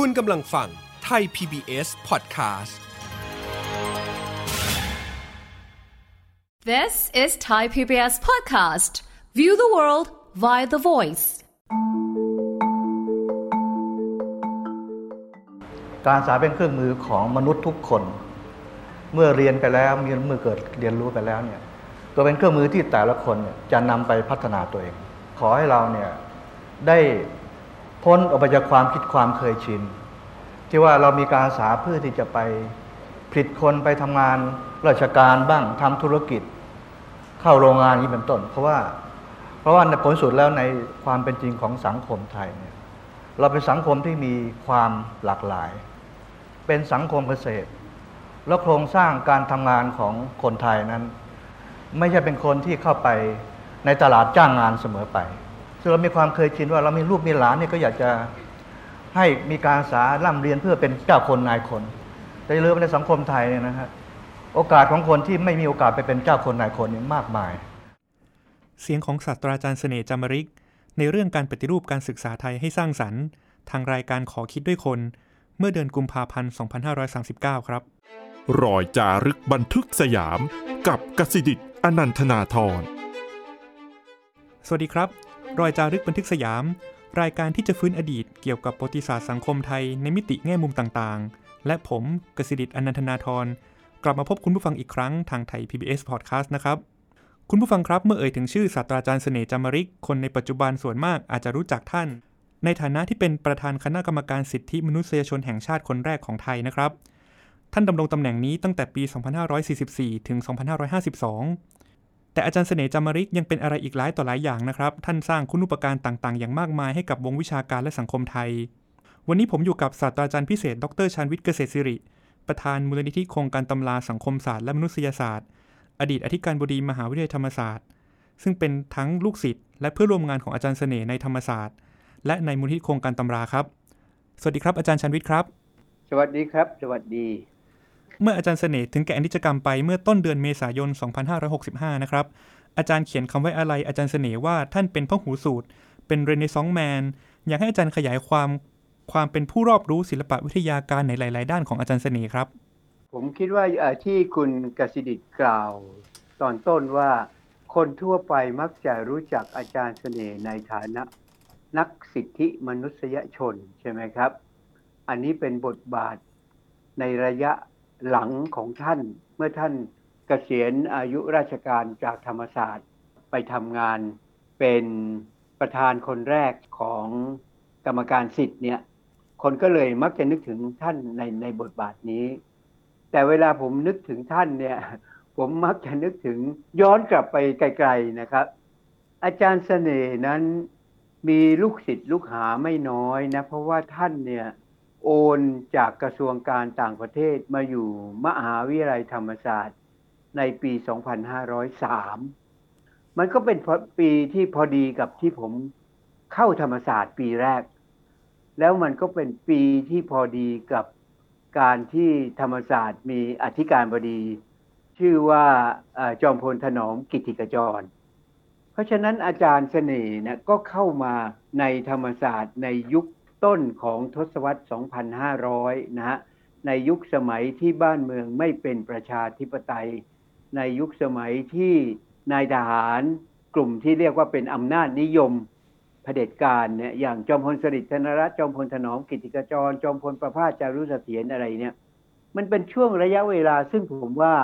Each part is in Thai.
คุณกำลังฟังไทย PBS Podcast This is Thai PBS Podcast. View the world via the voice. การศึกษาเป็นเครื่องมือของมนุษย์ทุกคน เมื่อเรียนไปแล้วมีเมื่อเกิดเรียนรู้ไปแล้วเนี่ยก็เป็นเครื่องมือที่แต่ละคนเนี่ยจะนำไปพัฒนาตัวเอง ขอให้เราเนี่ยได้ พ้นออกไปจากความคิดความเคยชิน ที่ว่าเรามีการศึกษาเพื่อที่จะไปผลิตคนไปทำงานราชการบ้างทำธุรกิจ เข้าโรงงานนี้เป็นต้น เพราะว่า เพราะว่าในผลสุดแล้วในความเป็นจริงของสังคมไทยเนี่ยเราเป็นสังคมที่มีความหลากหลาย เป็นสังคมเกษตร แล้วโครงสร้างการทำงานของคนไทยนั้น ไม่ใช่เป็นคนที่เข้าไปในตลาดจ้างงานเสมอไป ซึ่งเรามีความเคยชินว่าเรามีลูกมีหลานเนี่ยก็อยากจะให้มีการศึกษาร่ำเรียนเพื่อเป็นเจ้าคนนายคน แต่อย่าลืมในสังคมไทยเนี่ยนะฮะโอกาสของคนที่ไม่มีโอกาสไปเป็นเจ้าคนนายคนนี่มากมาย เสียงของศาสตราจารย์เสน่ห์จามริก ในเรื่องการปฏิรูปการศึกษาไทยให้สร้างสรรค์ ทางรายการขอคิดด้วยคน เมื่อเดือนกุมภาพันธ์ 2539 ครับ รอยจารึกบันทึกสยาม กับกสิดิตอนันทนาธรสวัสดีครับ รอยจารึกบันทึกสยาม รายการที่จะฟื้นอดีตเกี่ยวกับประวัติศาสตร์สังคมไทยในมิติแง่มุมต่างๆ และผมกสิดิตอนันทนาธรกลับมาพบคุณผู้ฟังอีกครั้งทางไทย PBS Podcast นะครับ คุณผู้ฟังครับเมื่อเอ่ยถึงชื่อศาสตราจารย์เสน่ห์จามริก คนในปัจจุบันส่วนมากอาจจะรู้จักท่าน ในฐานะที่เป็นประธานคณะกรรมการสิทธิมนุษยชนแห่งชาติคนแรกของไทยนะครับ ท่านดำรงตำแหน่งนี้ตั้งแต่ปี 2544 ถึง 2552 แต่อาจารย์เสน่ห์จามริกยังเป็นอะไรอีกหลายต่อหลายอย่างนะครับ ท่านสร้างคุณูปการต่างๆ อย่างมากมายให้กับวงวิชาการและสังคมไทย วันนี้ผมอยู่กับศาสตราจารย์พิเศษ ดรชานวิทย์เกษตรศิริ ประธานมูลนิธิโครงการตำราสังคมศาสตร์และมนุษยศาสตร์ อดีตอธิการบดีมหาวิทยาลัยธรรมศาสตร์ ซึ่งเป็นทั้งลูกศิษย์และเพื่อร่วมงานของอาจารย์เสน่ห์ในธรรมศาสตร์ และในมูลนิธิโครงการตำราครับ สวัสดีครับอาจารย์ชันวิทย์ครับ สวัสดีครับ สวัสดี เมื่ออาจารย์เสน่ห์ถึงแก่อนิจกรรมไปเมื่อต้นเดือนเมษายน 2565 นะครับ อาจารย์เขียนคำไว้อะไรอาจารย์เสน่ห์ว่าท่านเป็นพหูสูตร เป็นเรเนซองแมน อยากให้อาจารย์ขยายความความเป็นผู้รอบรู้ศิลปะวิทยาการในหลาย ๆ ด้านของอาจารย์เสน่ห์ครับ ผมคิดว่าที่คุณกสิดิตกล่าว ตอนต้นว่าคนทั่วไปมักจะรู้จักอาจารย์เสน่ห์ในฐานะนักสิทธิมนุษยชนใช่ไหมครับ อันนี้เป็นบทบาทในระยะ หลังของท่านเมื่อท่านเกษียณอายุราชการจากธรรมศาสตร์ไปทำงานเป็นประธานคนแรกของกรรมการสิทธิ์เนี่ย คนก็เลยมักจะนึกถึงท่านในในบทบาทนี้ แต่เวลาผมนึกถึงท่านเนี่ย ผมมักจะนึกถึงย้อนกลับไปไกลๆนะครับ อาจารย์เสน่ห์นั้นมีลูกศิษย์ลูกหาไม่น้อยนะ เพราะว่าท่านเนี่ย โอนจากกระทรวงการต่างประเทศมาอยู่มหาวิทยาลัยธรรมศาสตร์ในปี 2503 มันก็เป็นปีที่พอดีกับที่ผมเข้าธรรมศาสตร์ปีแรก แล้วมันก็เป็นปีที่พอดีกับการที่ธรรมศาสตร์มีอธิการบดี ชื่อว่าจอมพลถนอมกิติกจร เพราะฉะนั้นอาจารย์เสน่ห์นี่ยก็เข้ามาในธรรมศาสตร์ในยุค ต้นของทศวรรษ 2500 นะฮะ ในยุคสมัยที่บ้านเมืองไม่เป็นประชาธิปไตย ในยุคสมัยที่นายทหารกลุ่มที่เรียกว่าเป็นอำนาจนิยมเผด็จการเนี่ยอย่างจอมพลสฤษดิ์ธนรัตน์จอมพลถนอมกิติกจร จอมพลประภาสจารุเสถียรอะไรเนี่ย มันเป็นช่วงระยะเวลา ซึ่งผมว่า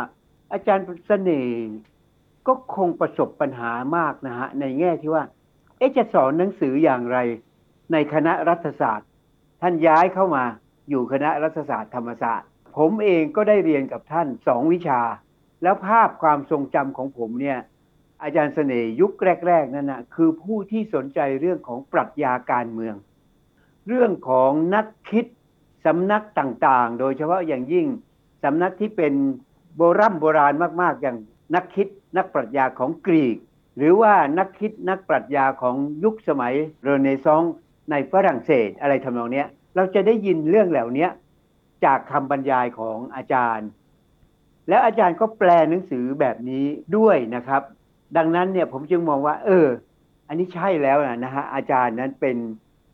อาจารย์เสน่ห์ก็คงประสบปัญหามากนะฮะในแง่ที่ว่า เอ๊ะจะสอนหนังสืออย่างไร ในคณะรัฐศาสตร์ ท่านย้ายเข้ามาอยู่คณะรัฐศาสตร์ธรรมศาสตร์ ผมเองก็ได้เรียนกับท่านสองวิชา แล้วภาพความทรงจำของผมเนี่ยอาจารย์เสน่ห์ยุคแรก ๆ นั่นนะคือผู้ที่สนใจเรื่องของปรัชญาการเมือง เรื่องของนักคิดสำนักต่างๆ โดยเฉพาะอย่างยิ่งสำนักที่เป็นโบรโบราณมากๆ อย่างนักคิดนักปรัชญาของกรีก หรือว่านักคิดนักปรัชญาของยุคสมัยเรเนซองส์ ในฝรั่งเศสอะไรทำนองเนี้ย เราจะได้ยินเรื่องเหล่านี้จากคำบรรยายของอาจารย์ แล้วอาจารย์ก็แปลหนังสือแบบนี้ด้วยนะครับ ดังนั้นเนี่ยผมจึงมองว่า เออ อันนี้ใช่แล้วนะนะฮะอาจารย์นั้นเป็น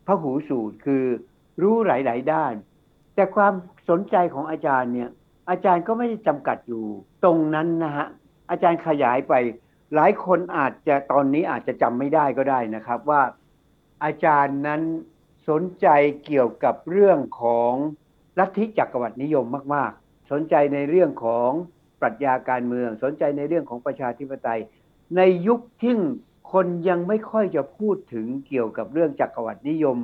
พระหูสูตรคือรู้หลาย ๆ ด้าน แต่ความสนใจของอาจารย์เนี่ย อาจารย์ก็ไม่ได้จำกัดอยู่ตรงนั้นนะฮะอาจารย์ขยายไปหลายคนอาจจะตอนนี้อาจจะจำไม่ได้ก็ได้นะครับว่า อาจารย์นั้นสนใจเกี่ยวกับเรื่องของลัทธิจักรวรรดินิยมมาก ๆ สนใจในเรื่องของปรัชญาการเมือง สนใจในเรื่องของประชาธิปไตย ในยุคที่คนยังไม่ค่อยจะพูดถึงเกี่ยวกับเรื่องจักรวรรดินิยม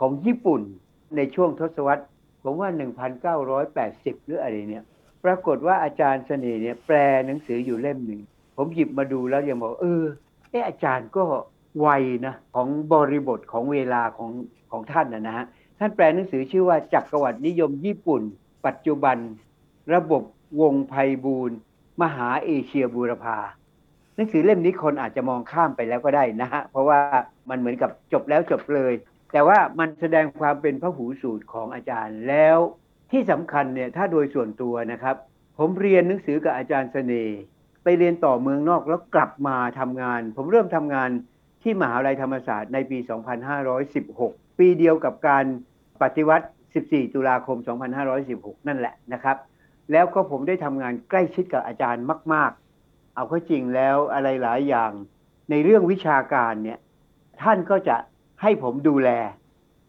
ของญี่ปุ่นในช่วงทศวรรษผมว่า 1980 หรืออะไรเนี่ย ปรากฏว่าอาจารย์เสน่ห์เนี่ยแปลหนังสืออยู่เล่มหนึ่ง ผมหยิบมาดูแล้วยังบอกเออเอออาจารย์ก็ ไวนะของบริบทของเวลาของของท่านนะนะฮะท่านแปลหนังสือชื่อว่าจักรวรรดินิยมญี่ปุ่น ปัจจุบัน ระบบวงไพบูรณ์มหาเอเชียบูรพาหนังสือเล่มนี้คนอาจจะมองข้ามไปแล้วก็ได้นะฮะเพราะว่ามันเหมือนกับจบแล้วจบเลย แต่ว่ามันแสดงความเป็นพระหูสูตรของอาจารย์แล้วที่สำคัญเนี่ยถ้าโดยส่วนตัวนะครับ ผมเรียนหนังสือกับอาจารย์เสน่ห์ไปเรียนต่อเมืองนอกแล้วกลับมาทำงาน ผมเริ่มทำงาน ที่มหาวิทยาลัยธรรมศาสตร์ในปี 2516 ปีเดียวกับการปฏิวัติ 14 ตุลาคม 2516 นั่นแหละนะครับ แล้วก็ผมได้ทำงานใกล้ชิดกับอาจารย์มาก ๆ เอาเข้าจริงแล้วอะไรหลายอย่าง ในเรื่องวิชาการเนี่ยท่านก็จะให้ผมดูแล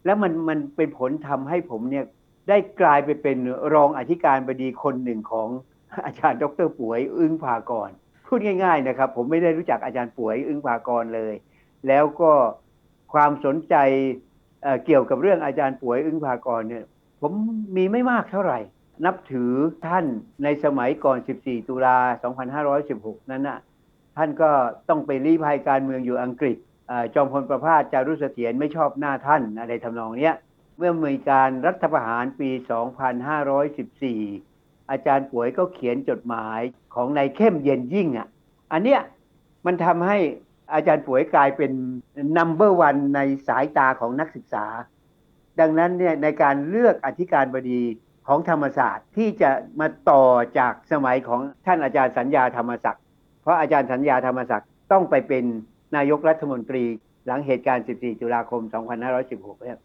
แล้วมันมันเป็นผลทำให้ผมเนี่ยได้กลายไปเป็นรองอธิการบดีคนหนึ่งของอาจารย์ ดรป่วย อึ้งภากรพูดง่าย ๆ นะครับ ผมไม่ได้รู้จักอาจารย์ป่วยอึ้งภากรเลย แล้วก็ความสนใจเเกี่ยวกับเรื่องอาจารย์ป่วยอึ้งภากรเนี่ยผมมีไม่มากเท่าไหร่ นับถือท่านในสมัยก่อน 14 ตุลา 2516 นั้นน่ะท่านก็ต้องไปรีภัยการเมืองอยู่อังกฤษจอมพลประภาสจารุเสถียรไม่ชอบหน้าท่านอะไรทำนองเนี้ยเมื่อมีการรัฐประหารปี 2514 อาจารย์ป่วยก็เขียนจดหมายของนายเข้มเย็นยิ่งอะ อันเนี้ยมันทำให้ อาจารย์ป่วยกลายเป็นนัมเบอร์วันในสายตาของนักศึกษา ดังนั้นเนี่ยในการเลือกอธิการบดีของธรรมศาสตร์ที่จะมาต่อจากสมัยของท่านอาจารย์สัญญาธรรมศักดิ์เพราะอาจารย์สัญญาธรรมศักดิ์ต้องไปเป็นนายกรัฐมนตรีหลังเหตุการณ์ 14 ตุลาคม 2516เนี่ย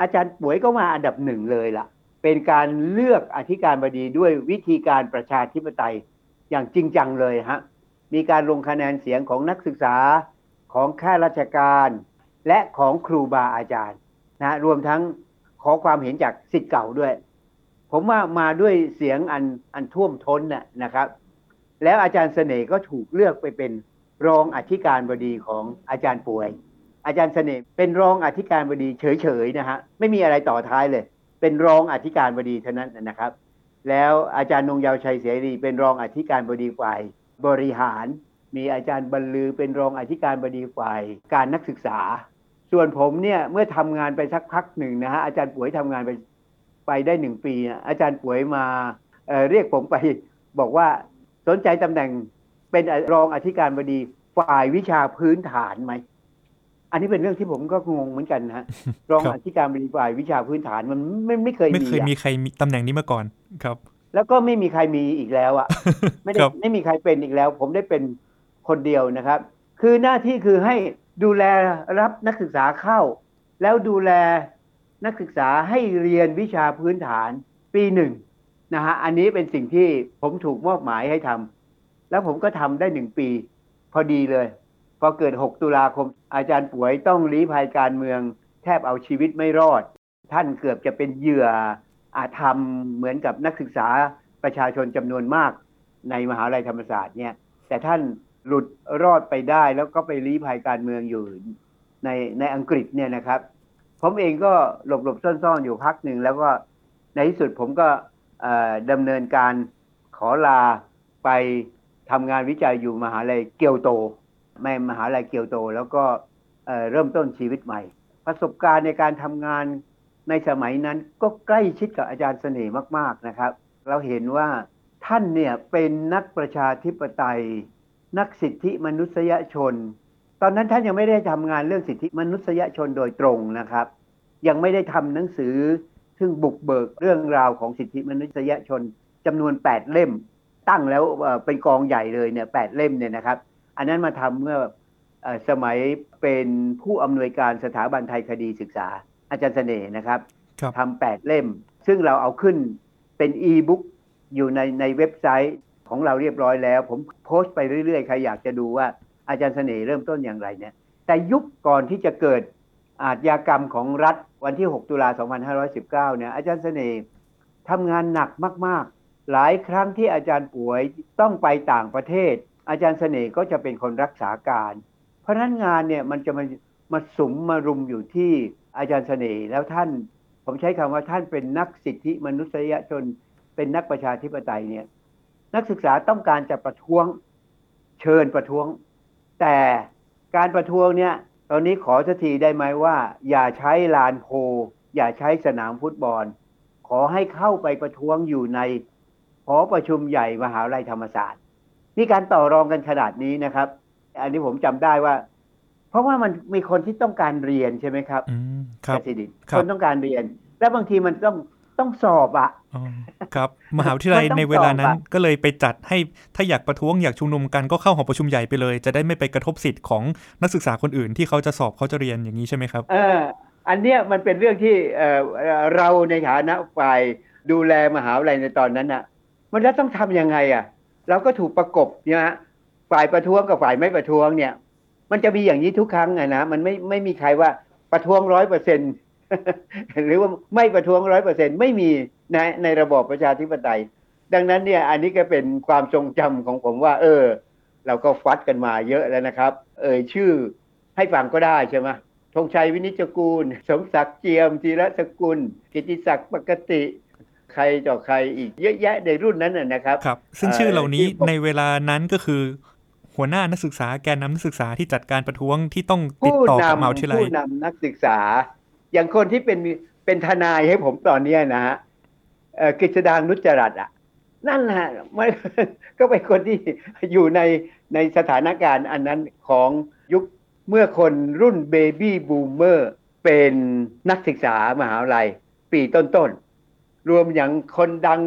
อาจารย์ป่วยก็มาอันดับหนึ่งเลยล่ะ เป็นการเลือกอธิการบดีด้วยวิธีการประชาธิปไตยอย่างจริงจังเลยฮะ มีการลงคะแนนเสียงของนักศึกษา ของข้าราชการและของครูบาอาจารย์นะรวมทั้งขอความเห็นจากสิทธิ์เก่าด้วย ผมว่ามาด้วยเสียงอันอันท่วมท้นนะนะครับ แล้วอาจารย์เสน่ห์ก็ถูกเลือกไปเป็นรองอธิการบดีของอาจารย์ป่วย อาจารย์เสน่ห์เป็นรองอธิการบดีเฉยๆนะฮะไม่มีอะไรต่อท้ายเลย เป็นรองอธิการบดีเท่านั้นนะครับ แล้วอาจารย์นงยาวชัยเสรีเป็นรองอธิการบดีฝ่ายบริหาร มีอาจารย์บรรลือเป็นรองอธิการบดีฝ่ายการนักศึกษา ส่วนผมเนี่ยเมื่อทำงานไปสักพักหนึ่งนะฮะอาจารย์ป่วยทำงานไปไปได้หนึ่งปี อาจารย์ป่วยมาเเรียกผมไปบอกว่าสนใจตำแหน่งเป็นรองอธิการบดีฝ่ายวิชาพื้นฐานไหมอันนี้เป็นเรื่องที่ผมก็งงเหมือนกันนะฮะรองอธิการบดีฝ่ายวิชาพื้นฐานมันไม่ไม่เคยมีไม่เคยมีใครมีตำแหน่งนี้มาก่อนครับ แล้วก็ไม่มีใครมีอีกแล้วอะไม่ได้ไม่มีใครเป็นอีกแล้ว ผมได้เป็น คนเดียวนะครับ คือหน้าที่คือให้ดูแลรับนักศึกษาเข้า แล้วดูแลนักศึกษาให้เรียนวิชาพื้นฐานปีหนึ่งนะฮะอันนี้เป็นสิ่งที่ผมถูกมอบหมายให้ทำแล้วผมก็ทำได้หนึ่งปี พอดีเลย พอเกิด 6 ตุลาคม อาจารย์ป่วยต้องลี้ภัยการเมือง แทบเอาชีวิตไม่รอด ท่านเกือบจะเป็นเหยื่ออาธรรมเหมือนกับนักศึกษาประชาชนจำนวนมากในมหาลัยธรรมศาสตร์เนี่ยแต่ท่าน หลุดรอดไปได้ แล้วก็ไปลี้ภัยการเมืองอยู่ในในอังกฤษเนี่ยนะครับ ผมเองก็หลบหลบซ่อนๆ อยู่พักหนึ่งแล้วก็ในที่สุดผมก็ดำเนินการขอลาไปทำงานวิจัยอยู่มหาลัยเกียวโตแม่มหาลัยเกียวโต แล้วก็เริ่มต้นชีวิตใหม่ ประสบการณ์ในการทำงานในสมัยนั้นก็ใกล้ชิดกับอาจารย์เสน่ห์มาก ๆนะครับ เราเห็นว่าท่านเนี่ยเป็นนักประชาธิปไตย นักสิทธิมนุษยชน ตอนนั้นท่านยังไม่ได้ทำงานเรื่องสิทธิมนุษยชนโดยตรงนะครับ ยังไม่ได้ทำหนังสือซึ่งบุกเบิกเรื่องราวของสิทธิมนุษยชนจำนวน 8 เล่ม ตั้งแล้วเป็นกองใหญ่เลยเนี่ยแปดเล่มเนี่ยนะครับ อันนั้นมาทำเมื่อสมัยเป็นผู้อำนวยการสถาบันไทยคดีศึกษา อาจารย์เสน่ห์นะครับครับทำแปดเล่ม ซึ่งเราเอาขึ้นเป็นอีบุ๊กอยู่ในในเว็บไซต์ ของเราเรียบร้อยแล้ว ผมโพสต์ไปเรื่อยๆ ใครอยากจะดูว่าอาจารย์เสน่ห์เริ่มต้นอย่างไรเนี่ย แต่ยุคก่อนที่จะเกิดอาชญากรรมของรัฐวันที่ 6 ตุลา 2519 เนี่ย อาจารย์เสน่ห์ทำงานหนักมาก ๆ หลายครั้งที่อาจารย์ป่วยต้องไปต่างประเทศ อาจารย์เสน่ห์ก็จะเป็นคนรักษาการ เพราะนั้นงานเนี่ยมันจะมามาสมมารุมอยู่ที่อาจารย์เสน่ห์แล้วท่าน ผมใช้คำว่าท่านเป็นนักสิทธิมนุษยชน เป็นนักประชาธิปไตยเนี่ย นักศึกษาต้องการจะประท้วงเชิญประท้วง แต่การประท้วงเนี่ยตอนนี้ขอสักทีได้ไหมว่า อย่าใช้ลานโพลอย่าใช้สนามฟุตบอล ขอให้เข้าไปประท้วงอยู่ในหอประชุมใหญ่มหาวิทยาลัยธรรมศาสตร์นี่การต่อรองกันขนาดนี้นะครับ อันนี้ผมจำได้ว่า เพราะว่ามันมีคนที่ต้องการเรียนใช่ไหมครับอืมครับแสิดิตครับคนต้องการเรียน แล้วบางทีมันต้อง ต้องสอบอะอ๋อครับ มหาวิทยาลัยมันต้องในเวลานั้นสอบอะก็เลยไปจัดให้ถ้าอยากประท้วงอยากชุมนุมกันก็เข้าหอประชุมใหญ่ไปเลย จะได้ไม่ไปกระทบสิทธิ์ของนักศึกษาคนอื่นที่เขาจะสอบเขาจะเรียนอย่างนี้ใช่ไหมครับเอออันเนี้ยมันเป็นเรื่องที่เอ่อเอ่อเราในฐานะฝ่ายดูแลมหาวิทยาลัยในตอนนั้นน่ะ มันจะต้องทำยังไงอะ เราก็ถูกประกบเนี่ยฮะฝ่ายประท้วงกับฝ่ายไม่ประท้วงเนี่ย มันจะมีอย่างนี้ทุกครั้งอะนะมันไม่ไม่มีใครว่าประท้วงร้อยเปอร์เซ็น หรือว่าไม่ประท้วงร้อยเปอร์เซ็นไม่มีในในระบอบประชาธิปไตย ดังนั้นเนี่ยอันนี้ก็เป็นความทรงจำของผมว่า เออ เราก็ฟัดกันมาเยอะแล้วนะครับ เอ่ยชื่อให้ฟังก็ได้ใช่ไหมธงชัยวินิจจะกูล สมศักดิ์เจียมธีรสกุล กิติศักดิ์ปกติ ใครต่อใครอีกเยอะแยะในรุ่นนั้นนะนะครับ ครับ ซึ่งชื่อเหล่านี้ที่ผมในเวลานั้นก็คือ หัวหน้านักศึกษาแกนนำนักศึกษาที่จัดการประท้วงที่ต้องติดผู้ต่อกับนำมหาวิทยาลัยผู้นำนักศึกษา อย่างคนที่เป็นเป็นทนายให้ผมตอนเนี้นะฮะกฤษดางนุจรัตน์อะ นั่นแหละมันก็เป็นคนที่อยู่ในในสถานการณ์อันนั้นของยุคเมื่อคนรุ่นเบบี้บูมเมอร์เป็นนักศึกษามหาวิทยาลัยปีต้นๆ รวมอย่างคนดัง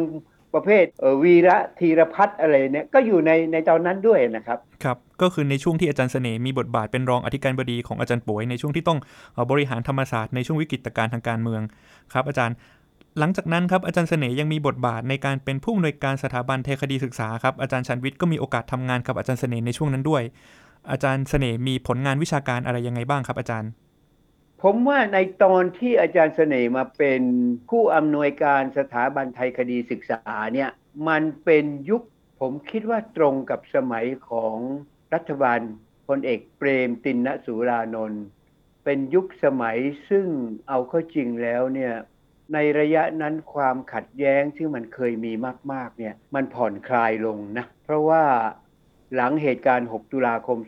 ประเภทเวีระธีรพัฒน์อะไรเนี่ยก็อยู่ในในตอนนั้นด้วยนะครับครับก็คือในช่วงที่อาจารย์เสน่ห์มีบทบาทเป็นรองอธิการบดีของอาจารย์ป่วยในช่วงที่ต้องบริหารธรรมศาสตร์ในช่วงวิกฤตการณ์ทางการเมืองครับ อาจารย์หลังจากนั้นครับอาจารย์เสน่ห์ยังมีบทบาทในการเป็นผู้อำนวยการสถาบันเทคดีศึกษาครับอาจารย์ชันวิทย์ก็มีโอกาสทำงานกับอาจารย์เสน่ห์ในช่วงนั้นด้วย อาจารย์เสน่ห์มีผลงานวิชาการอะไรยังไงบ้างครับอาจารย์ ผมว่าในตอนที่อาจารย์เสน่ห์มาเป็นผู้อำนวยการสถาบันไทยคดีศึกษาเนี่ยมันเป็นยุคผมคิดว่าตรงกับสมัยของรัฐบาลพลเอกเปรมตินสุรานนท์เป็นยุคสมัยซึ่งเอาเข้าจริงแล้วเนี่ยในระยะนั้นความขัดแย้งที่มันเคยมีมากๆเนี่ยมันผ่อนคลายลงนะเพราะว่าหลังเหตุการณ์ 6 ตุลาคม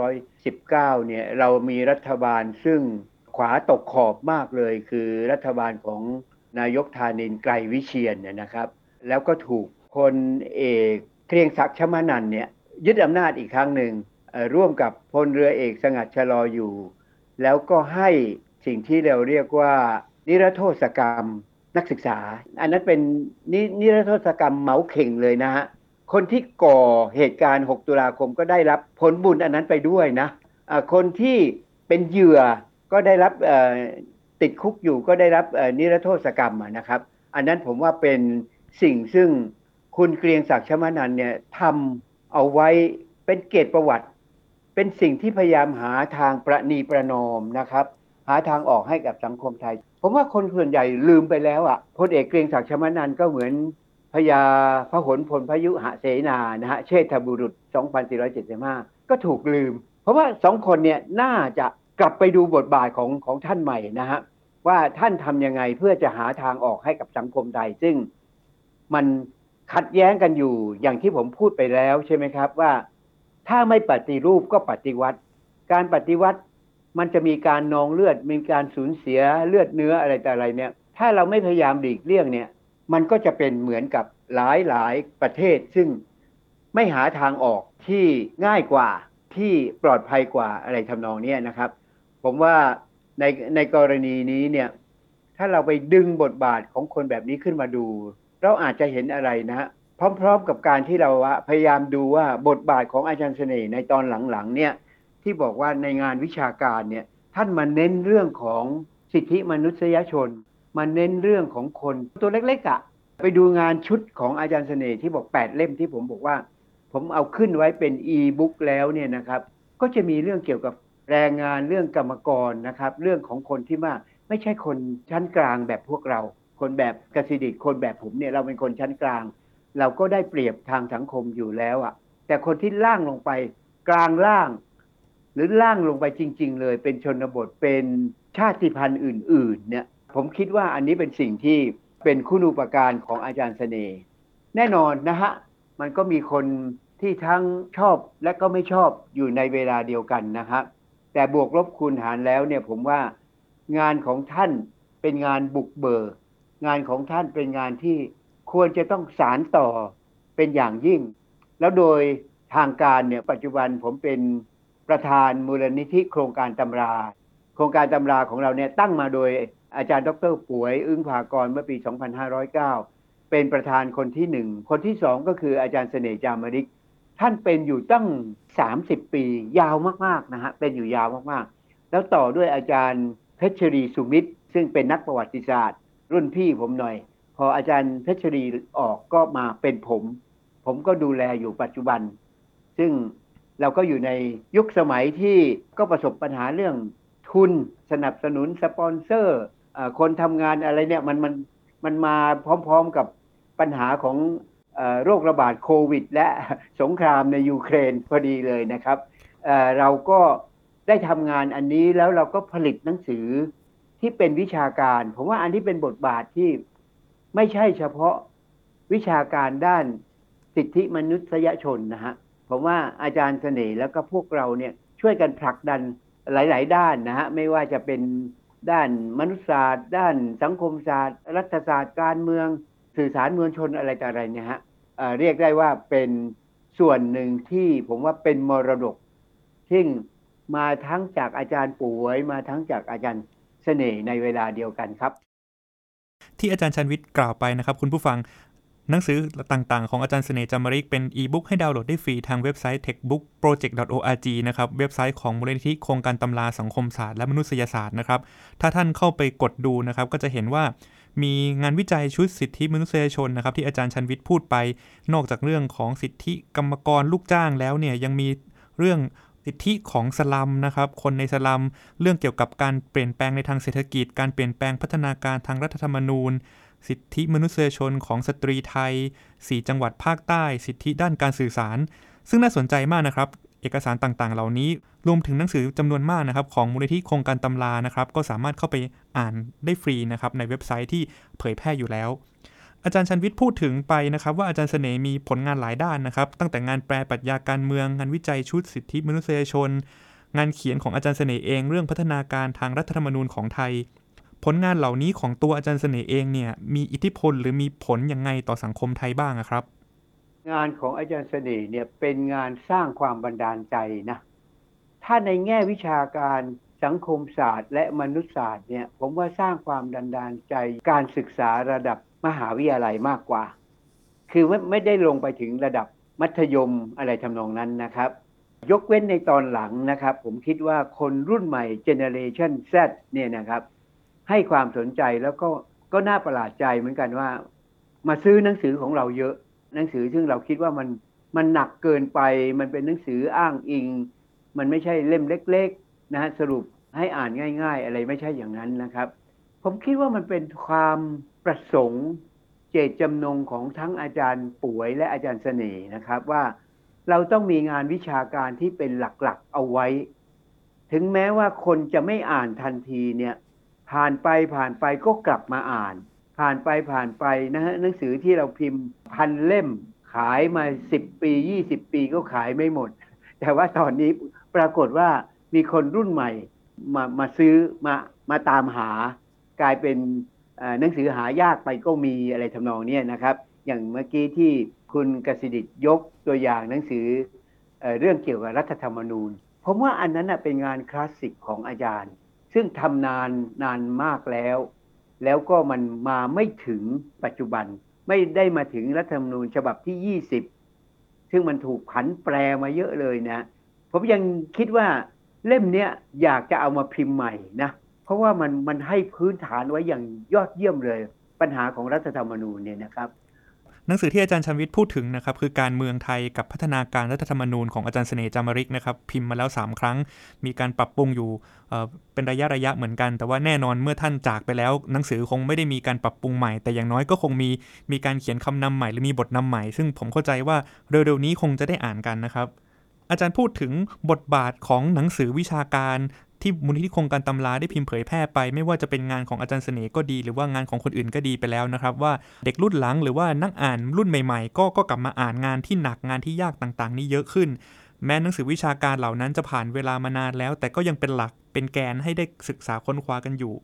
2519 เนี่ยเรามีรัฐบาลซึ่ง ขวาตกขอบมากเลย คือรัฐบาลของนายกธานินไกรวิเชียนเนี่ยนะครับ แล้วก็ถูกพลเอกเกรียงศักดิ์ชมานันเนี่ยยึดอำนาจอีกครั้งหนึ่งร่วมกับพลเรือเอกสงัดชะลออยู่ แล้วก็ให้สิ่งที่เราเรียกว่า นิรโทษกรรมนักศึกษา อันนั้นเป็นนนิรโทษกรรมเหมาเข่งเลยนะฮะคนที่ก่อเหตุการณ์ 6 ตุลาคมก็ได้รับผลบุญอันนั้นไปด้วยนะอ่าคนที่เป็นเหยื่อ ก็ได้รับติดคุกอยู่ก็ได้รับนิรโทษกรรมนะครับ อันนั้นผมว่าเป็นสิ่งซึ่งคุณเกรียงศักดิ์ชมานันเนี่ยทำเอาไว้เป็นเกียรติประวัติ เป็นสิ่งที่พยายามหาทางประนีประนอมนะครับ หาทางออกให้กับสังคมไทย ผมว่าคนส่วนใหญ่ลืมไปแล้วอะพลเอกเกรียงศักดิ์ชมานันก็เหมือนพญาพหลพลพยุหเสนานะฮะเชษฐบุรุษ 2475 ก็ถูกลืม เพราะว่าสองคนเนี่ยน่าจะ กลับไปดูบทบาทของของท่านใหม่นะฮะว่าท่านทำยังไงเพื่อจะหาทางออกให้กับสังคมไทย ซึ่งมันขัดแย้งกันอยู่อย่างที่ผมพูดไปแล้วใช่ไหมครับว่า ถ้าไม่ปฏิรูปก็ปฏิวัติ การปฏิวัติมันจะมีการนองเลือด มีการสูญเสียเลือดเนื้ออะไรแต่อะไรเนี่ย ถ้าเราไม่พยายามหลีกเลี่ยงเนี่ย มันก็จะเป็นเหมือนกับหลายหลายประเทศ ซึ่งไม่หาทางออกที่ง่ายกว่าที่ปลอดภัยกว่าอะไรทำนองนี้นะครับ ผมว่าในในกรณีนี้เนี่ย ถ้าเราไปดึงบทบาทของคนแบบนี้ขึ้นมาดู เราอาจจะเห็นอะไรนะฮะพร้อมๆกับการที่เราพยายามดูว่าบทบาทของอาจารย์เสน่ห์ในตอนหลังๆ เนี่ย ที่บอกว่าในงานวิชาการเนี่ย ท่านมาเน้นเรื่องของสิทธิมนุษยชนมันเน้นเรื่องของคนตัวเล็กๆอะ่ะไปดูงานชุดของอาจารย์เสน่ห์ที่บอก 8 เล่มที่ผมบอกว่า ผมเอาขึ้นไว้เป็นอีบุ๊กแล้วเนี่ยนะครับ ก็จะมีเรื่องเกี่ยวกับ แรงงานเรื่องกรรมกรนะครับ เรื่องของคนที่ว่าไม่ใช่คนชั้นกลางแบบพวกเรา คนแบบกสิดิคนแบบผมเนี่ยเราเป็นคนชั้นกลาง เราก็ได้เปรียบทางสังคมอยู่แล้วอะ่ะ แต่คนที่ล่างลงไปกลางล่าง หรือล่างลงไปจริง ๆ เลย เป็นชนบทเป็นชาติพันธุ์อื่น ๆ เนี่ย ผมคิดว่าอันนี้เป็นสิ่งที่เป็นคุณูปการของอาจารย์เสน่ห์แน่นอนนะฮะมันก็มีคนที่ทั้งชอบและก็ไม่ชอบอยู่ในเวลาเดียวกันนะครับ แต่บวกลบคูณหารแล้วเนี่ยผมว่างานของท่านเป็นงานบุกเบิกงานของท่านเป็นงานที่ควรจะต้องสารต่อเป็นอย่างยิ่ง แล้วโดยทางการเนี่ยปัจจุบันผมเป็นประธานมูลนิธิโครงการตำรา โครงการตำราของเราเนี่ยตั้งมาโดยอาจารย์ดรป่วย อึ้งภากรเมื่อปี 2509 เป็นประธานคนที่หนึ่ง คนที่สองก็คืออาจารย์เสน่ห์จามริก ท่านเป็นอยู่ตั้ง30ปี ยาวมากๆนะฮะเป็นอยู่ยาวมากๆ แล้วต่อด้วยอาจารย์เพชรีสุมิตร ซึ่งเป็นนักประวัติศาสตร์ รุ่นพี่ผมหน่อย พออาจารย์เพชรีออกก็มาเป็นผม ผมก็ดูแลอยู่ปัจจุบัน ซึ่งเราก็อยู่ในยุคสมัยที่ก็ประสบปัญหาเรื่องทุนสนับสนุนสปอนเซอร์คนทำงานอะไรเนี่ยมันมันมันมาพร้อมๆกับปัญหาของ โรคระบาดโควิด และสงครามในยูเครนพอดีเลยนะครับเเราก็ได้ทำงานอันนี้แล้วเราก็ผลิตหนังสือที่เป็นวิชาการ ผมว่าอันที่เป็นบทบาทที่ไม่ใช่เฉพาะวิชาการด้านสิทธิมนุษยชนนะฮะผมว่าอาจารย์เสน่ห์แล้วก็พวกเราเนี่ยช่วยกันผลักดันหลาย ๆ ด้านนะฮะไม่ว่าจะเป็นด้านมนุษยศาสตร์ ด้านสังคมศาสตร์ รัฐศาสตร์การเมือง สื่อสารมวลชนอะไรต่ออะไรเนี่ยฮะ เรียกได้ว่าเป็นส่วนหนึ่งที่ผมว่าเป็นมรดกที่มาทั้งจากอาจารย์ป่วยมาทั้งจากอาจารย์เสน่ห์ในเวลาเดียวกันครับ ที่อาจารย์ชันวิทย์กล่าวไปนะครับ คุณผู้ฟังหนังสือต่างๆ ของอาจารย์เสน่ห์จามริกเป็นอีบุ๊กให้ดาวน์โหลดได้ฟรีทางเว็บไซต์ techbookproject.org นะครับ เว็บไซต์ของมูลนิธิโครงการตำราสังคมศาสตร์และมนุษยศาสตร์นะครับ ถ้าท่านเข้าไปกดดูนะครับ ก็จะเห็นว่า มีงานวิจัยชุดสิทธิมนุษยชนนะครับที่อาจารย์ชันวิทย์พูดไป นอกจากเรื่องของสิทธิกรรมกรลูกจ้างแล้วเนี่ยยังมีเรื่องสิทธิของสลัมนะครับ คนในสลัม เรื่องเกี่ยวกับการเปลี่ยนแปลงในทางเศรษฐกิจ การเปลี่ยนแปลงพัฒนาการทางรัฐธรรมนูญ สิทธิมนุษยชนของสตรีไทย 4 จังหวัดภาคใต้ สิทธิด้านการสื่อสาร ซึ่งน่าสนใจมากนะครับ เอกสารต่างๆ เหล่านี้ รวมถึงหนังสือจำนวนมากนะครับ ของมูลนิธิโครงการตำรานะครับ ก็สามารถเข้าไปอ่านได้ฟรีนะครับ ในเว็บไซต์ที่เผยแพร่อยู่แล้ว อาจารย์ชันวิทย์พูดถึงไปนะครับ ว่าอาจารย์เสน่ห์มีผลงานหลายด้านนะครับ ตั้งแต่งานแปลปรัชญาการเมืองงานวิจัยชุดสิทธิมนุษยชน งานเขียนของอาจารย์เสน่ห์เองเรื่องพัฒนาการทางรัฐธรรมนูญของไทย ผลงานเหล่านี้ของตัวอาจารย์เสน่ห์เองเนี่ยมีอิทธิพลหรือมีผลยังไงต่อสังคมไทยบ้างครับ งานของอาจารย์เสน่ห์เนี่ยเป็นงานสร้างความบันดาลใจนะ ถ้าในแง่วิชาการสังคมศาสตร์ และมนุษยศาสตร์เนี่ยผมว่าสร้างความดันดาลใจ การศึกษาระดับมหาวิทยาลัยมากกว่า คือไม่ไม่ได้ลงไปถึงระดับมัธยมอะไรทำนองนั้นนะครับ ยกเว้นในตอนหลังนะครับ ผมคิดว่าคนรุ่นใหม่ Generation Z เนี่ยนะครับ ให้ความสนใจแล้วก็ก็น่าประหลาดใจเหมือนกันว่า มาซื้อหนังสือของเราเยอะ หนังสือซึ่งเราคิดว่ามันมันหนักเกินไป มันเป็นหนังสืออ้างอิง มันไม่ใช่เล่มเล็ก ๆนะฮะสรุปให้อ่านง่าย ๆ อะไรไม่ใช่อย่างนั้นนะครับ ผมคิดว่ามันเป็นความประสงค์เจตจำนงของทั้งอาจารย์ป่วยและอาจารย์เสน่ห์นะครับว่าเราต้องมีงานวิชาการที่เป็นหลักๆเอาไว้ ถึงแม้ว่าคนจะไม่อ่านทันทีเนี่ย ผ่านไปผ่านไปก็กลับมาอ่าน ผ่านไปผ่านไปนะฮะหนังสือที่เราพิมพ์พันเล่มขายมาสิบปียี่สิบปีก็ขายไม่หมด แต่ว่าตอนนี้ปรากฏว่ามีคนรุ่นใหม่มามาซื้อมามาตามหากลายเป็นหนังสือหายากไปก็มีอะไรทำนองนี้นะครับ อย่างเมื่อกี้ที่คุณกสิดิตยกตัวอย่างหนังสือเรื่องเกี่ยวกับรัฐธรรมนูญผมว่าอันนั้นเป็นงานคลาสสิกของอาจารย์ ซึ่งทำนานนานมากแล้ว แล้วก็มันมาไม่ถึงปัจจุบัน ไม่ได้มาถึงรัฐธรรมนูญฉบับที่ 20 ซึ่งมันถูกผันแปรมาเยอะเลยนะ ผมยังคิดว่าเล่มนี้อยากจะเอามาพิมพ์ใหม่นะ เพราะว่ามันมันให้พื้นฐานไว้อย่างยอดเยี่ยมเลย ปัญหาของรัฐธรรมนูญเนี่ยนะครับ หนังสือที่อาจารย์ชันวิทย์พูดถึงนะครับคือการเมืองไทยกับพัฒนาการรัฐธรรมนูญของอาจารย์เสน่ห์จามริกนะครับพิมพ์มาแล้ว 3 ครั้ง มีการปรับปรุงอยู่เเป็นระยะระยะเหมือนกัน แต่ว่าแน่นอนเมื่อท่านจากไปแล้ว หนังสือคงไม่ได้มีการปรับปรุงใหม่ แต่อย่างน้อยก็คงมีมีการเขียนคำนำใหม่หรือมีบทนำใหม่ ซึ่งผมเข้าใจว่าเร็วๆนี้คงจะได้อ่านกันนะครับอาจารย์พูดถึงบทบาทของหนังสือวิชาการ ที่มูลนิธิโครงการตำราได้พิมพ์เผยแพร่ไป ไม่ว่าจะเป็นงานของอาจารย์เสน่ห์ก็ดี หรือว่างานของคนอื่นก็ดีไปแล้วนะครับว่าเด็กรุ่นหลังหรือว่านักอ่านรุ่นใหม่ๆ ก็ก็กลับมาอ่านงานที่หนักงานที่ยากต่างๆ นี้เยอะขึ้น แม้หนังสือวิชาการเหล่านั้นจะผ่านเวลามานานแล้ว แต่ก็ยังเป็นหลักเป็นแกนให้ได้ศึกษาค้นคว้ากันอยู่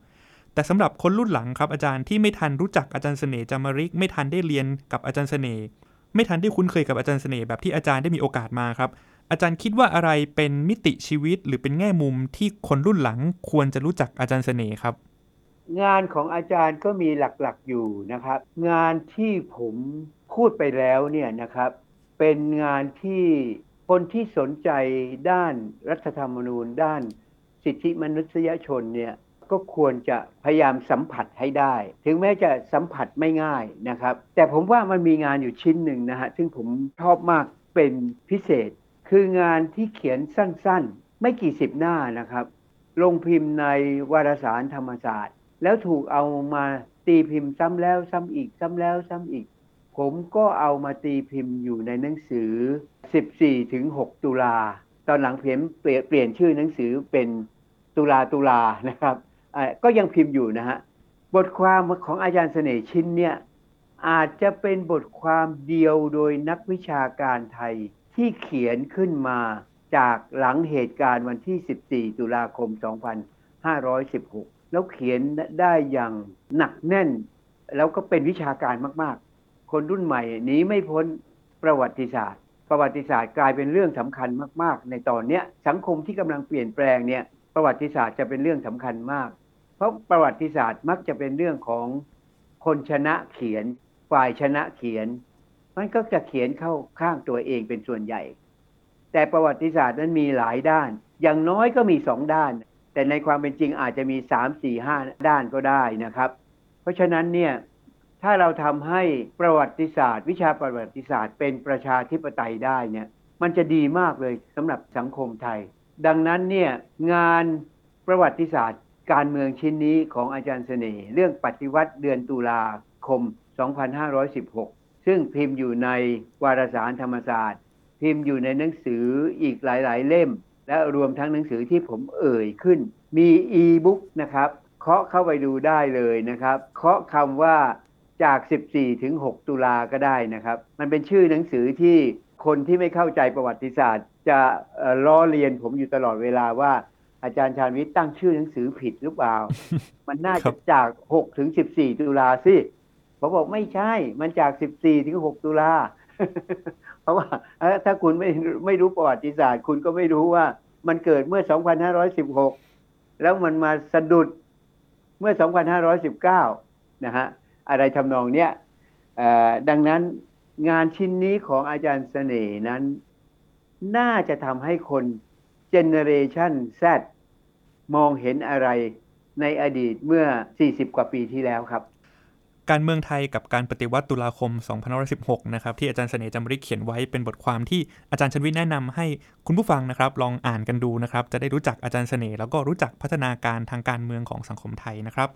แต่สำหรับคนรุ่นหลังครับอาจารย์ที่ไม่ทันรู้จักอาจารย์เสน่ห์จามาริก ไม่ทันได้เรียนกับอาจารย์เสน่ห์ไม่ทันได้คุ้นเคยกับอาจารย์เสน่ห์แบบที่อาจารย์ได้มีโอกาสมาครับ อาจารย์คิดว่าอะไรเป็นมิติชีวิตหรือเป็นแง่มุมที่คนรุ่นหลังควรจะรู้จักอาจารย์เสน่ห์ครับ งานของอาจารย์ก็มีหลักๆอยู่นะครับ งานที่ผมพูดไปแล้วเนี่ยนะครับ เป็นงานที่คนที่สนใจด้านรัฐธรรมนูญ ด้านสิทธิมนุษยชนเนี่ยก็ควรจะพยายามสัมผัสให้ได้ ถึงแม้จะสัมผัสไม่ง่ายนะครับ แต่ผมว่ามันมีงานอยู่ชิ้นหนึ่งนะฮะซึ่งผมชอบมากเป็นพิเศษ คืองานที่เขียนสั้นๆ ไม่กี่สิบหน้านะครับ ลงพิมพ์ในวารสารธรรมศาสตร์ แล้วถูกเอามาตีพิมพ์ซ้ำแล้วซ้ำอีกซ้ำแล้วซ้ำอีก ผมก็เอามาตีพิมพ์อยู่ในหนังสือ 14ถึง6ตุลา ตอนหลังเปลี่ยนเปลี่ยนชื่อหนังสือเป็นตุลาตุลานะครับ ก็ยังพิมพ์อยู่นะฮะ บทความของอาจารย์เสน่ห์ชิ้นเนี่ยอาจจะเป็นบทความเดียวโดยนักวิชาการไทย ที่เขียนขึ้นมาจากหลังเหตุการณ์วันที่ 14 ตุลาคม 2516 แล้วเขียนได้อย่างหนักแน่น แล้วก็เป็นวิชาการมาก ๆ คนรุ่นใหม่หนีไม่พ้นประวัติศาสตร์ ประวัติศาสตร์กลายเป็นเรื่องสำคัญมาก ๆ ในตอนเนี้สังคมที่กำลังเปลี่ยนแปลงเนี่ยประวัติศาสตร์จะเป็นเรื่องสำคัญมาก เพราะประวัติศาสตร์มักจะเป็นเรื่องของคนชนะเขียนฝ่ายชนะเขียน มันก็จะเขียนเข้าข้างตัวเองเป็นส่วนใหญ่ แต่ประวัติศาสตร์นั้นมีหลายด้าน อย่างน้อยก็มีสองด้าน แต่ในความเป็นจริงอาจจะมีสามสี่ห้าด้านก็ได้นะครับ เพราะฉะนั้นเนี่ยถ้าเราทำให้ประวัติศาสตร์ วิชาประวัติศาสตร์ เป็นประชาธิปไตยได้เนี่ยมันจะดีมากเลยสำหรับสังคมไทย ดังนั้นเนี่ยงานประวัติศาสตร์ การเมืองชิ้นนี้ของอาจารย์เสน่ห์เรื่องปฏิวัติเดือนตุลาคม 2516 ซึ่งพิมพ์อยู่ในวารสารธรรมศาสตร์ พิมพ์อยู่ในหนังสืออีกหลาย ๆ เล่ม และรวมทั้งหนังสือที่ผมเอ่ยขึ้น มีอีบุ๊กนะครับเคาะเข้าไปดูได้เลยนะครับเคาะคำว่าจาก 14 ถึง 6 ตุลาก็ได้นะครับ มันเป็นชื่อหนังสือที่คนที่ไม่เข้าใจประวัติศาสตร์ จะเอ่อล้อเลียนผมอยู่ตลอดเวลาว่าอาจารย์ชาญวิทย์ตั้งชื่อหนังสือผิดหรือเปล่า มันน่าครัจะบจาก 6 ถึง 14 ตุลาสิ ผมบอกไม่ใช่ มันจาก 14 ถึง 6 ตุลา เพราะว่าถ้าคุณไม่ไม่รู้ประวัติศาสตร์ คุณก็ไม่รู้ว่ามันเกิดเมื่อ 2516 แล้วมันมาสะดุดเมื่อ 2519 นะฮะ อะไรทำนองเนี้ยเอ่อดังนั้นงานชิ้นนี้ของอาจารย์เสน่ห์นั้น น่าจะทำให้คนเจเนเรชัน Z มองเห็นอะไรในอดีตเมื่อ 40 กว่าปีที่แล้วครับ การเมืองไทยกับการปฏิวัติตุลาคม 2516 นะครับ ที่อาจารย์เสน่ห์จำริกเขียนไว้เป็นบทความที่อาจารย์ชนวิทย์แนะนำให้คุณผู้ฟังนะครับ ลองอ่านกันดูนะครับ จะได้รู้จักอาจารย์เสน่ห์แล้วก็รู้จักพัฒนาการทางการเมืองของสังคมไทยนะครับ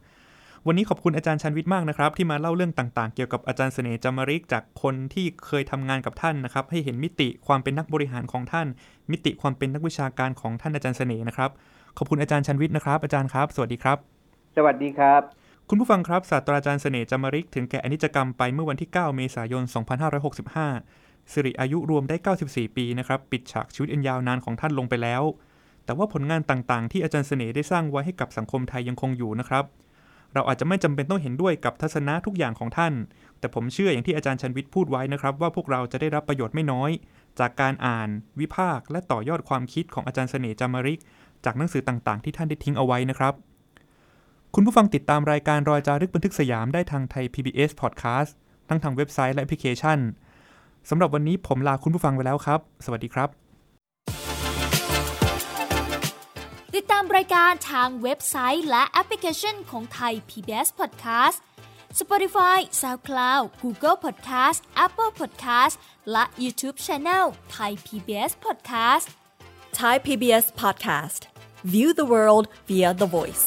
วันนี้ขอบคุณอาจารย์ชันวิทย์มากนะครับ ที่มาเล่าเรื่องต่างๆ เกี่ยวกับอาจารย์เสน่ห์จำริกจากคนที่เคยทำงานกับท่านนะครับ ให้เห็นมิติความเป็นนักบริหารของท่าน มิติความเป็นนักวิชาการของท่านอาจารย์เสน่ห์นะครับ ขอบคุณอาจารย์ชันวิทย์นะครับ อาจารย์ครับ สวัสดีครับ สวัสดีครับ คุณผู้ฟังครับศาสตราจารย์เสน่ห์จำริกถึงแก่อนิจกรรมไปเมื่อวันที่ 9 เมษายน 2565 สิริอายุรวมได้ 94 ปีนะครับ ปิดฉากชีวิตอันยาวนานของท่านลงไปแล้ว แต่ว่าผลงานต่างๆ ที่อาจารย์เสน่ห์ได้สร้างไว้ให้กับสังคมไทยยังคงอยู่นะครับ เราอาจจะไม่จำเป็นต้องเห็นด้วยกับทัศนะทุกอย่างของท่าน แต่ผมเชื่ออย่างที่อาจารย์ชันวิทย์พูดไว้นะครับว่าพวกเราจะได้รับประโยชน์ไม่น้อย จากการอ่าน วิพากษ์และต่อยอดความคิดของอาจารย์เสน่ห์จามริก จากหนังสือต่างๆ ที่ท่านได้ทิ้งเอาไว้นะครับ คุณผู้ฟังติดตามรายการรอยจารึกบันทึกสยามได้ทางไทย PBS Podcast ทั้งทางเว็บไซต์และแอปพลิเคชันสำหรับวันนี้ผมลาคุณผู้ฟังไปแล้วครับ สวัสดีครับ ติดตามรายการทางเว็บไซต์และแอปพลิเคชันของไทย PBS Podcast Spotify SoundCloud Google Podcast Apple Podcast และ YouTube Channel Thai PBS Podcast Thai PBS Podcast View the world via the voice